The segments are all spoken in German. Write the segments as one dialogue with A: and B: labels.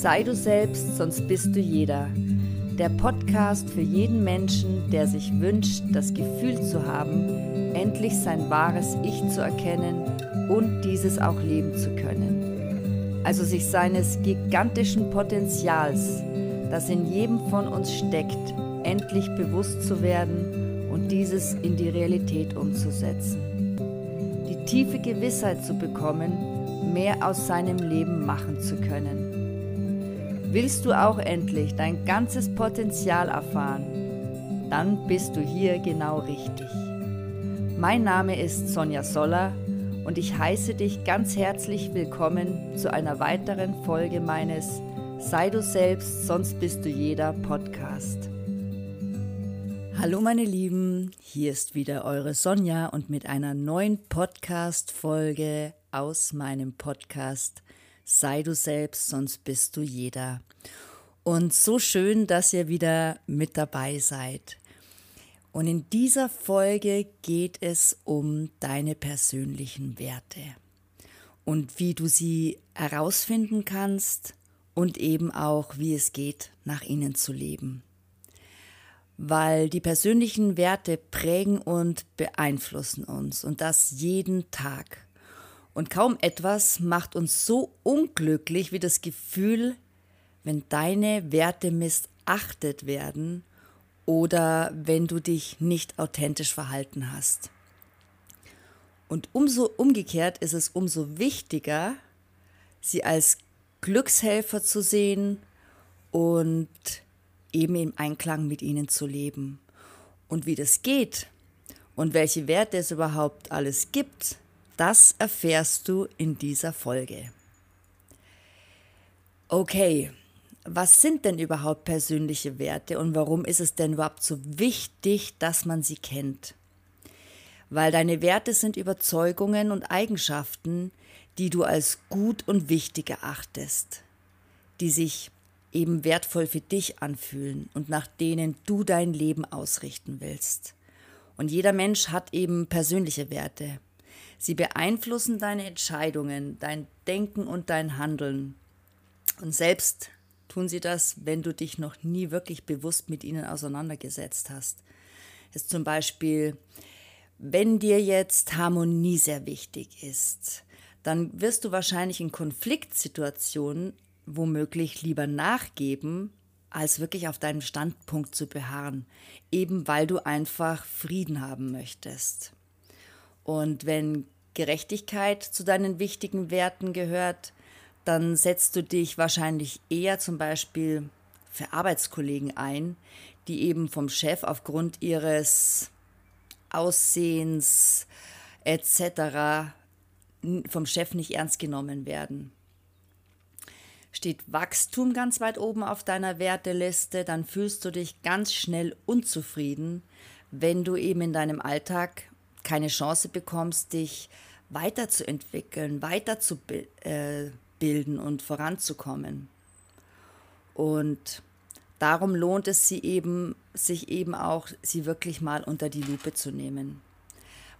A: Sei du selbst, sonst bist du jeder. Der Podcast für jeden Menschen, der sich wünscht, das Gefühl zu haben, endlich sein wahres Ich zu erkennen und dieses auch leben zu können. Also sich seines gigantischen Potenzials, das in jedem von uns steckt, endlich bewusst zu werden und dieses in die Realität umzusetzen. Die tiefe Gewissheit zu bekommen, mehr aus seinem Leben machen zu können Willst du auch endlich dein ganzes Potenzial erfahren? Dann bist du hier genau richtig. Mein Name ist Sonja Soller und ich heiße dich ganz herzlich willkommen zu einer weiteren Folge meines Sei du selbst, sonst bist du jeder Podcast. Hallo meine Lieben, hier ist wieder eure Sonja und mit einer neuen Podcast-Folge aus meinem Podcast Sei du selbst, sonst bist du jeder. Und so schön, dass ihr wieder mit dabei seid. Und in dieser Folge geht es um deine persönlichen Werte und wie du sie herausfinden kannst und eben auch, wie es geht, nach ihnen zu leben. Weil die persönlichen Werte prägen und beeinflussen uns und das jeden Tag. Und kaum etwas macht uns so unglücklich wie das Gefühl, wenn deine Werte missachtet werden oder wenn du dich nicht authentisch verhalten hast. Und umso umgekehrt ist es umso wichtiger, sie als Glückshelfer zu sehen und eben im Einklang mit ihnen zu leben. Und wie das geht und welche Werte es überhaupt alles gibt, das erfährst du in dieser Folge. Okay, was sind denn überhaupt persönliche Werte und warum ist es denn überhaupt so wichtig, dass man sie kennt? Weil deine Werte sind Überzeugungen und Eigenschaften, die du als gut und wichtig erachtest, die sich eben wertvoll für dich anfühlen und nach denen du dein Leben ausrichten willst. Und jeder Mensch hat eben persönliche Werte. Sie beeinflussen deine Entscheidungen, dein Denken und dein Handeln. Und selbst tun sie das, wenn du dich noch nie wirklich bewusst mit ihnen auseinandergesetzt hast. ist zum Beispiel, wenn dir jetzt Harmonie sehr wichtig ist, dann wirst du wahrscheinlich in Konfliktsituationen womöglich lieber nachgeben, als wirklich auf deinem Standpunkt zu beharren, eben weil du einfach Frieden haben möchtest. Und wenn Gerechtigkeit zu deinen wichtigen Werten gehört, dann setzt du dich wahrscheinlich eher zum Beispiel für Arbeitskollegen ein, die eben vom Chef aufgrund ihres Aussehens etc. vom Chef nicht ernst genommen werden. Steht Wachstum ganz weit oben auf deiner Werteliste, dann fühlst du dich ganz schnell unzufrieden, wenn du eben in deinem Alltag keine Chance bekommst, dich weiterzuentwickeln, weiterzubilden äh, und voranzukommen. Und darum lohnt es sie eben, sich eben auch, sie wirklich mal unter die Lupe zu nehmen.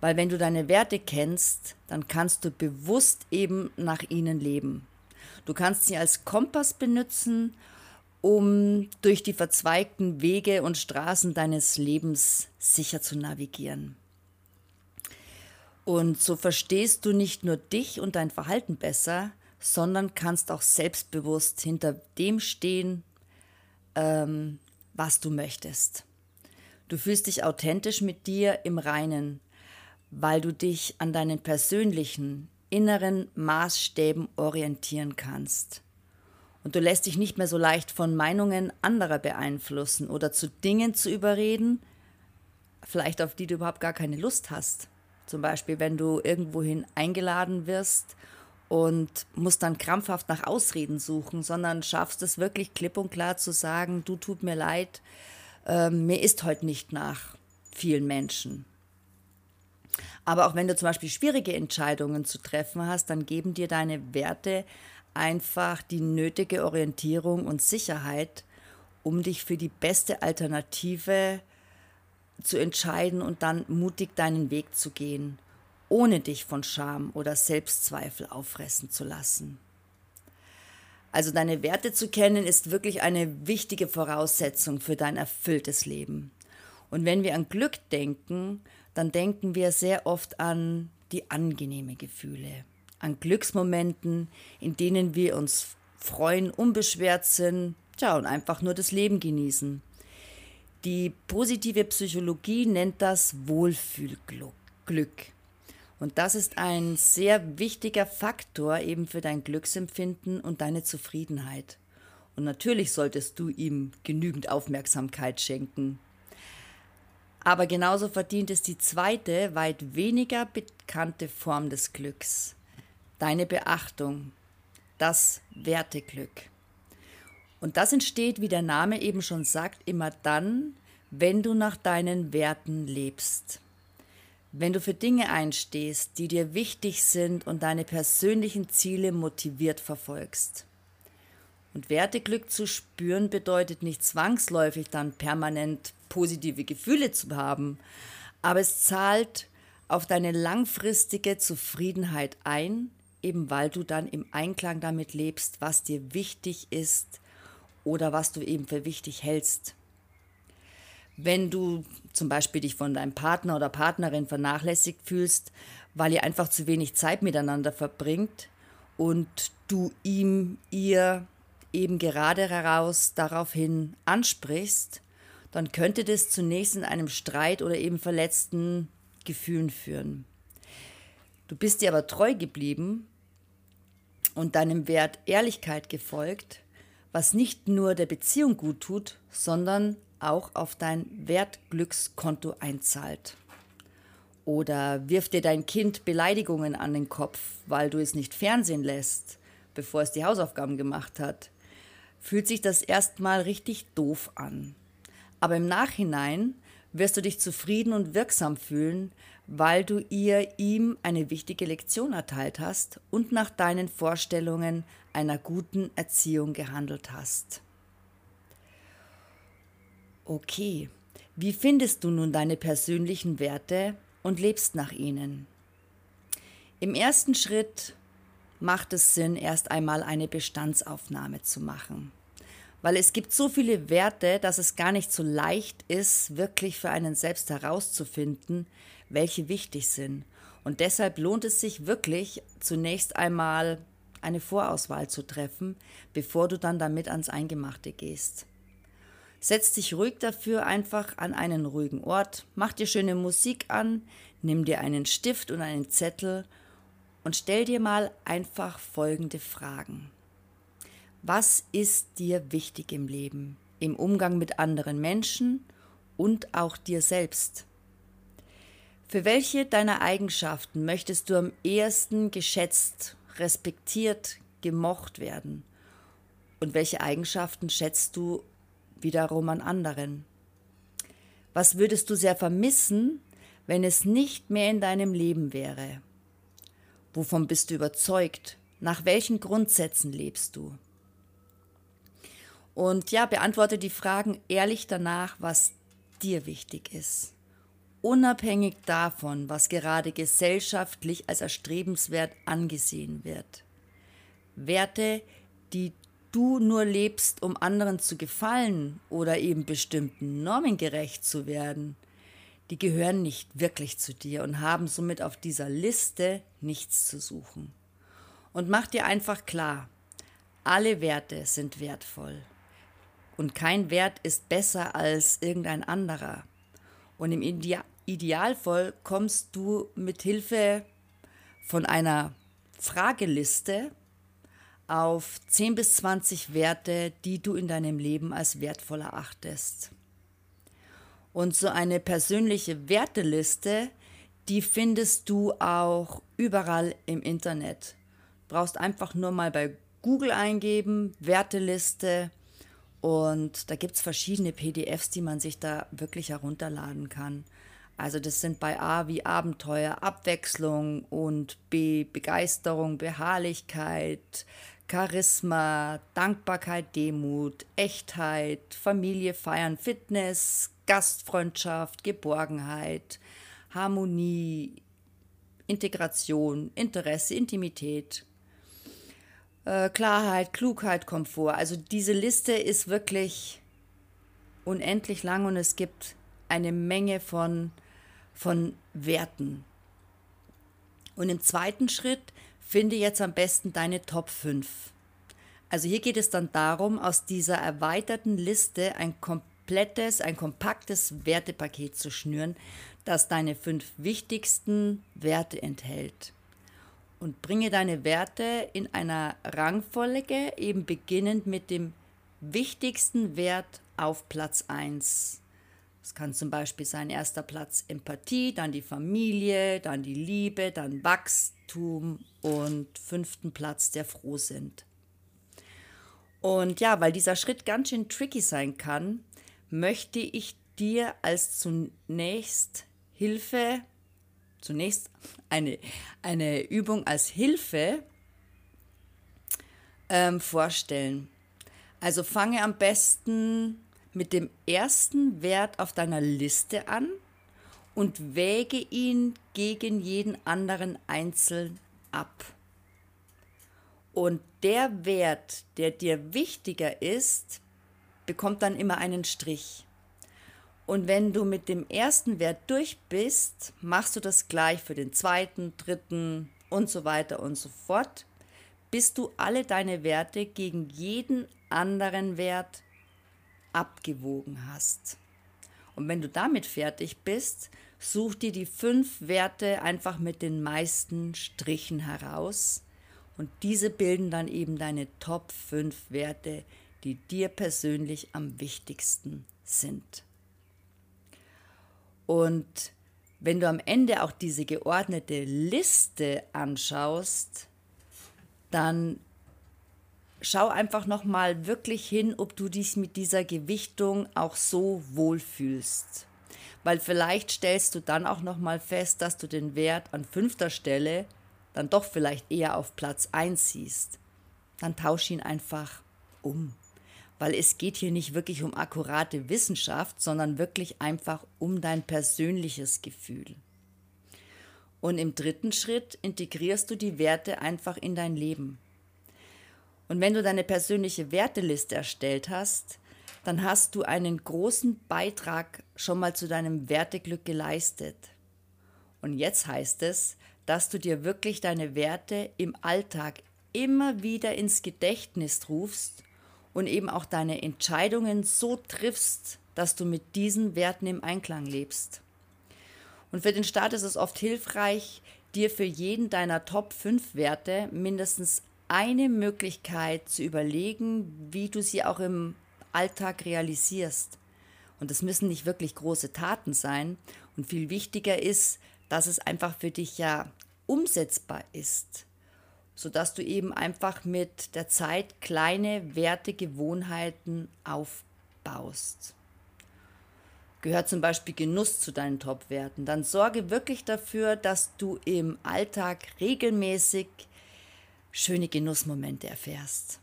A: Weil wenn du deine Werte kennst, dann kannst du bewusst eben nach ihnen leben. Du kannst sie als Kompass benutzen, um durch die verzweigten Wege und Straßen deines Lebens sicher zu navigieren. Und so verstehst du nicht nur dich und dein Verhalten besser, sondern kannst auch selbstbewusst hinter dem stehen, ähm, was du möchtest. Du fühlst dich authentisch mit dir im Reinen, weil du dich an deinen persönlichen, inneren Maßstäben orientieren kannst. Und du lässt dich nicht mehr so leicht von Meinungen anderer beeinflussen oder zu Dingen zu überreden, vielleicht auf die du überhaupt gar keine Lust hast. Zum Beispiel, wenn du irgendwohin eingeladen wirst und musst dann krampfhaft nach Ausreden suchen, sondern schaffst es wirklich klipp und klar zu sagen, du tut mir leid, äh, mir ist heute nicht nach vielen Menschen. Aber auch wenn du zum Beispiel schwierige Entscheidungen zu treffen hast, dann geben dir deine Werte einfach die nötige Orientierung und Sicherheit, um dich für die beste Alternative zu zu entscheiden und dann mutig deinen Weg zu gehen, ohne dich von Scham oder Selbstzweifel auffressen zu lassen. Also deine Werte zu kennen ist wirklich eine wichtige Voraussetzung für dein erfülltes Leben. Und wenn wir an Glück denken, dann denken wir sehr oft an die angenehme Gefühle, an Glücksmomenten, in denen wir uns freuen, unbeschwert sind, tja, und einfach nur das Leben genießen. Die positive Psychologie nennt das Wohlfühlglück. Und das ist ein sehr wichtiger Faktor eben für dein Glücksempfinden und deine Zufriedenheit. Und natürlich solltest du ihm genügend Aufmerksamkeit schenken. Aber genauso verdient es die zweite, weit weniger bekannte Form des Glücks. Deine Beachtung, das Werteglück. Und das entsteht, wie der Name eben schon sagt, immer dann, wenn du nach deinen Werten lebst. Wenn du für Dinge einstehst, die dir wichtig sind und deine persönlichen Ziele motiviert verfolgst. Und Werteglück zu spüren bedeutet nicht zwangsläufig dann permanent positive Gefühle zu haben, aber es zahlt auf deine langfristige Zufriedenheit ein, eben weil du dann im Einklang damit lebst, was dir wichtig ist oder was du eben für wichtig hältst. Wenn du zum Beispiel dich von deinem Partner oder Partnerin vernachlässigt fühlst, weil ihr einfach zu wenig Zeit miteinander verbringt und du ihm, ihr eben gerade heraus daraufhin ansprichst, dann könnte das zunächst in einem Streit oder eben verletzten Gefühlen führen. Du bist dir aber treu geblieben und deinem Wert Ehrlichkeit gefolgt, was nicht nur der Beziehung gut tut, sondern auch auf dein Wertglückskonto einzahlt. Oder wirft dir dein Kind Beleidigungen an den Kopf, weil du es nicht fernsehen lässt, bevor es die Hausaufgaben gemacht hat. Fühlt sich das erstmal richtig doof an. Aber im Nachhinein wirst du dich zufrieden und wirksam fühlen, weil du ihr ihm eine wichtige Lektion erteilt hast und nach deinen Vorstellungen einer guten Erziehung gehandelt hast. Okay, wie findest du nun deine persönlichen Werte und lebst nach ihnen? Im ersten Schritt macht es Sinn, erst einmal eine Bestandsaufnahme zu machen weil es gibt so viele Werte, dass es gar nicht so leicht ist, wirklich für einen selbst herauszufinden, welche wichtig sind. Und deshalb lohnt es sich wirklich, zunächst einmal eine Vorauswahl zu treffen, bevor du dann damit ans Eingemachte gehst. Setz dich ruhig dafür einfach an einen ruhigen Ort, mach dir schöne Musik an, nimm dir einen Stift und einen Zettel und stell dir mal einfach folgende Fragen. Was ist dir wichtig im Leben, im Umgang mit anderen Menschen und auch dir selbst? Für welche deiner Eigenschaften möchtest du am ehesten geschätzt, respektiert, gemocht werden? Und welche Eigenschaften schätzt du wiederum an anderen? Was würdest du sehr vermissen, wenn es nicht mehr in deinem Leben wäre? Wovon bist du überzeugt? Nach welchen Grundsätzen lebst du? Und ja, beantworte die Fragen ehrlich danach, was dir wichtig ist. Unabhängig davon, was gerade gesellschaftlich als erstrebenswert angesehen wird. Werte, die du nur lebst, um anderen zu gefallen oder eben bestimmten Normen gerecht zu werden, die gehören nicht wirklich zu dir und haben somit auf dieser Liste nichts zu suchen. Und mach dir einfach klar, alle Werte sind wertvoll und kein Wert ist besser als irgendein anderer. Und im Ide Idealfall kommst du mit Hilfe von einer Frageliste auf 10 bis 20 Werte, die du in deinem Leben als wertvoll erachtest. Und so eine persönliche Werteliste, die findest du auch überall im Internet. Du brauchst einfach nur mal bei Google eingeben, Werteliste und da gibt es verschiedene PDFs, die man sich da wirklich herunterladen kann. Also das sind bei A wie Abenteuer, Abwechslung und B Begeisterung, Beharrlichkeit, Charisma, Dankbarkeit, Demut, Echtheit, Familie feiern, Fitness, Gastfreundschaft, Geborgenheit, Harmonie, Integration, Interesse, Intimität. Äh, Klarheit, Klugheit, Komfort. Also diese Liste ist wirklich unendlich lang und es gibt eine Menge von, von Werten. Und im zweiten Schritt finde jetzt am besten deine Top 5. Also hier geht es dann darum, aus dieser erweiterten Liste ein komplettes, ein kompaktes Wertepaket zu schnüren, das deine fünf wichtigsten Werte enthält. Und bringe deine Werte in einer Rangfolge, eben beginnend mit dem wichtigsten Wert auf Platz 1. Es kann zum Beispiel sein erster Platz Empathie, dann die Familie, dann die Liebe, dann Wachstum und fünften Platz der Frohsinn. Und ja, weil dieser Schritt ganz schön tricky sein kann, möchte ich dir als zunächst Hilfe, zunächst eine, eine Übung als Hilfe ähm, vorstellen. Also fange am besten mit dem ersten Wert auf deiner Liste an und wäge ihn gegen jeden anderen einzeln ab. Und der Wert, der dir wichtiger ist, bekommt dann immer einen Strich. Und wenn du mit dem ersten Wert durch bist, machst du das gleich für den zweiten, dritten und so weiter und so fort, bis du alle deine Werte gegen jeden anderen Wert abgewogen hast. Und wenn du damit fertig bist, such dir die fünf Werte einfach mit den meisten Strichen heraus. Und diese bilden dann eben deine Top 5 Werte, die dir persönlich am wichtigsten sind. Und wenn du am Ende auch diese geordnete Liste anschaust, dann schau einfach noch mal wirklich hin, ob du dich mit dieser Gewichtung auch so wohlfühlst. Weil vielleicht stellst du dann auch noch mal fest, dass du den Wert an fünfter Stelle dann doch vielleicht eher auf Platz 1 siehst. Dann tausch ihn einfach um. Weil es geht hier nicht wirklich um akkurate Wissenschaft, sondern wirklich einfach um dein persönliches Gefühl. Und im dritten Schritt integrierst du die Werte einfach in dein Leben. Und wenn du deine persönliche Werteliste erstellt hast, dann hast du einen großen Beitrag schon mal zu deinem Werteglück geleistet. Und jetzt heißt es, dass du dir wirklich deine Werte im Alltag immer wieder ins Gedächtnis rufst und eben auch deine Entscheidungen so triffst, dass du mit diesen Werten im Einklang lebst. Und für den Start ist es oft hilfreich, dir für jeden deiner Top 5 Werte mindestens eine Möglichkeit zu überlegen, wie du sie auch im Alltag realisierst. Und es müssen nicht wirklich große Taten sein. Und viel wichtiger ist, dass es einfach für dich ja umsetzbar ist, sodass du eben einfach mit der Zeit kleine Wertegewohnheiten aufbaust. Gehört zum Beispiel Genuss zu deinen Top-Werten, dann sorge wirklich dafür, dass du im Alltag regelmäßig schöne Genussmomente erfährst.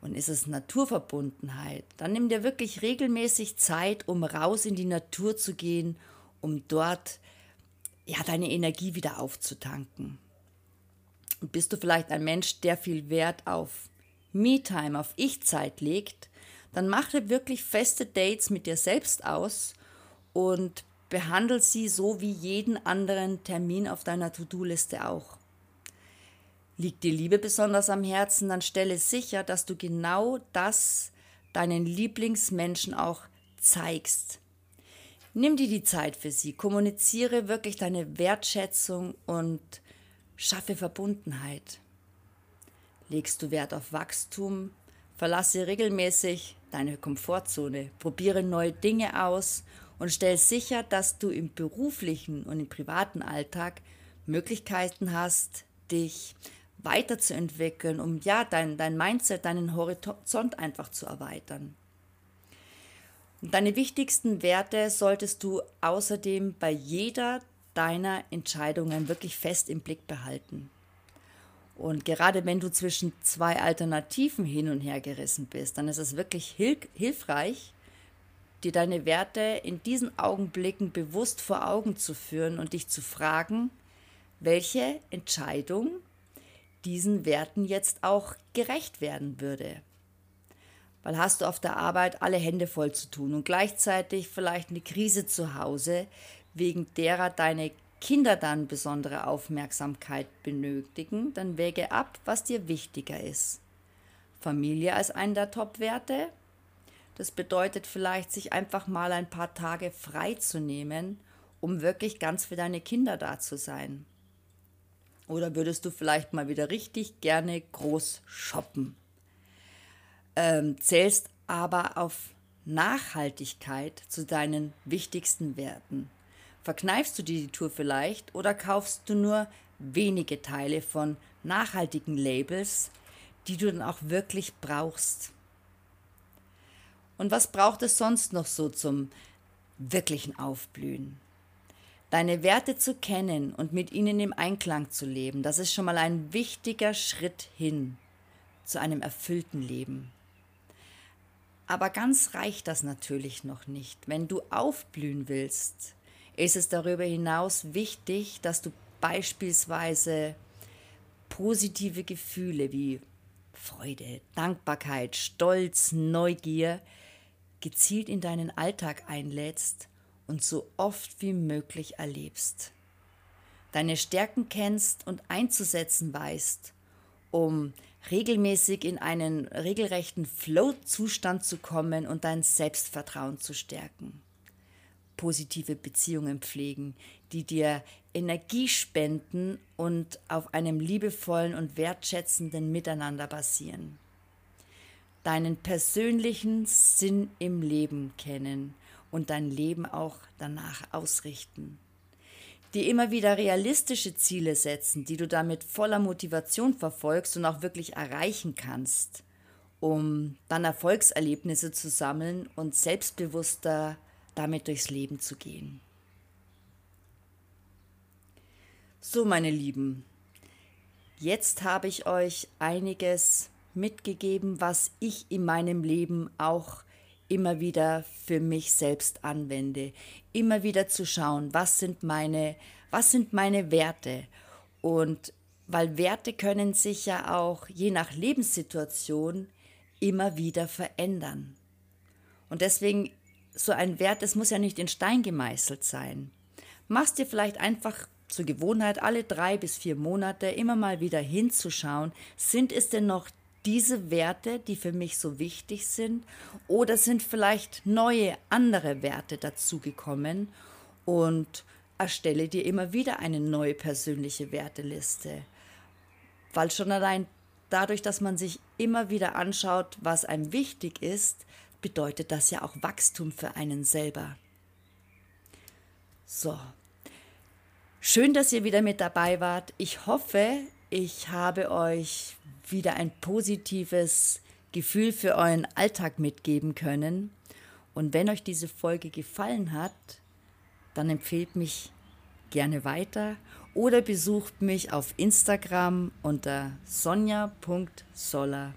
A: Und ist es Naturverbundenheit, dann nimm dir wirklich regelmäßig Zeit, um raus in die Natur zu gehen, um dort ja deine Energie wieder aufzutanken. Bist du vielleicht ein Mensch, der viel Wert auf Me-Time, auf Ich-Zeit legt, dann mach dir wirklich feste Dates mit dir selbst aus und behandle sie so wie jeden anderen Termin auf deiner To-Do-Liste auch. Liegt dir Liebe besonders am Herzen, dann stelle sicher, dass du genau das deinen Lieblingsmenschen auch zeigst. Nimm dir die Zeit für sie, kommuniziere wirklich deine Wertschätzung und schaffe Verbundenheit. Legst du Wert auf Wachstum, verlasse regelmäßig deine Komfortzone, probiere neue Dinge aus und stell sicher, dass du im beruflichen und im privaten Alltag Möglichkeiten hast, dich weiterzuentwickeln, um ja dein, dein Mindset, deinen Horizont einfach zu erweitern. Deine wichtigsten Werte solltest du außerdem bei jeder deiner Entscheidungen wirklich fest im Blick behalten. Und gerade wenn du zwischen zwei Alternativen hin und her gerissen bist, dann ist es wirklich hilf hilfreich, dir deine Werte in diesen Augenblicken bewusst vor Augen zu führen und dich zu fragen, welche Entscheidung diesen Werten jetzt auch gerecht werden würde. Weil hast du auf der Arbeit alle Hände voll zu tun und gleichzeitig vielleicht eine Krise zu Hause, wegen derer deine Kinder dann besondere Aufmerksamkeit benötigen, dann wäge ab, was dir wichtiger ist. Familie als einen der Top-Werte. Das bedeutet vielleicht, sich einfach mal ein paar Tage frei zu nehmen, um wirklich ganz für deine Kinder da zu sein. Oder würdest du vielleicht mal wieder richtig gerne groß shoppen? Ähm, zählst aber auf Nachhaltigkeit zu deinen wichtigsten Werten. Verkneifst du dir die Tour vielleicht oder kaufst du nur wenige Teile von nachhaltigen Labels, die du dann auch wirklich brauchst? Und was braucht es sonst noch so zum wirklichen Aufblühen? Deine Werte zu kennen und mit ihnen im Einklang zu leben, das ist schon mal ein wichtiger Schritt hin zu einem erfüllten Leben. Aber ganz reicht das natürlich noch nicht. Wenn du aufblühen willst, ist es darüber hinaus wichtig, dass du beispielsweise positive Gefühle wie Freude, Dankbarkeit, Stolz, Neugier gezielt in deinen Alltag einlädst und so oft wie möglich erlebst. Deine Stärken kennst und einzusetzen weißt, um regelmäßig in einen regelrechten Flow-Zustand zu kommen und dein Selbstvertrauen zu stärken. Positive Beziehungen pflegen, die dir Energie spenden und auf einem liebevollen und wertschätzenden Miteinander basieren. Deinen persönlichen Sinn im Leben kennen und dein Leben auch danach ausrichten. Die immer wieder realistische Ziele setzen, die du damit voller Motivation verfolgst und auch wirklich erreichen kannst, um dann Erfolgserlebnisse zu sammeln und selbstbewusster damit durchs Leben zu gehen. So, meine Lieben, jetzt habe ich euch einiges mitgegeben, was ich in meinem Leben auch immer wieder für mich selbst anwende. Immer wieder zu schauen, was sind meine, was sind meine Werte? Und weil Werte können sich ja auch je nach Lebenssituation immer wieder verändern. Und deswegen so ein Wert, es muss ja nicht in Stein gemeißelt sein. Machst dir vielleicht einfach zur Gewohnheit, alle drei bis vier Monate immer mal wieder hinzuschauen, sind es denn noch diese Werte, die für mich so wichtig sind, oder sind vielleicht neue, andere Werte dazugekommen und erstelle dir immer wieder eine neue persönliche Werteliste. Weil schon allein dadurch, dass man sich immer wieder anschaut, was einem wichtig ist, bedeutet das ja auch Wachstum für einen selber. So. Schön, dass ihr wieder mit dabei wart. Ich hoffe, ich habe euch wieder ein positives Gefühl für euren Alltag mitgeben können. Und wenn euch diese Folge gefallen hat, dann empfehlt mich gerne weiter oder besucht mich auf Instagram unter sonja.soller.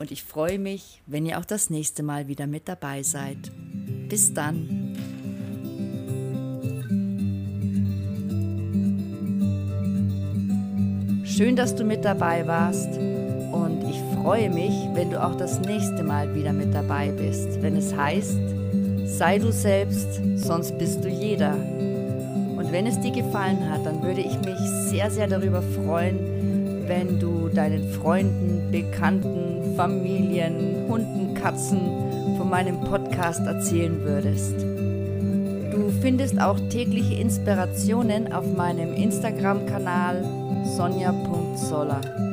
A: Und ich freue mich, wenn ihr auch das nächste Mal wieder mit dabei seid. Bis dann. Schön, dass du mit dabei warst und ich freue mich, wenn du auch das nächste Mal wieder mit dabei bist, wenn es heißt, sei du selbst, sonst bist du jeder. Und wenn es dir gefallen hat, dann würde ich mich sehr, sehr darüber freuen, wenn du deinen Freunden, Bekannten, Familien, Hunden, Katzen von meinem Podcast erzählen würdest. Du findest auch tägliche Inspirationen auf meinem Instagram-Kanal sonja.sola.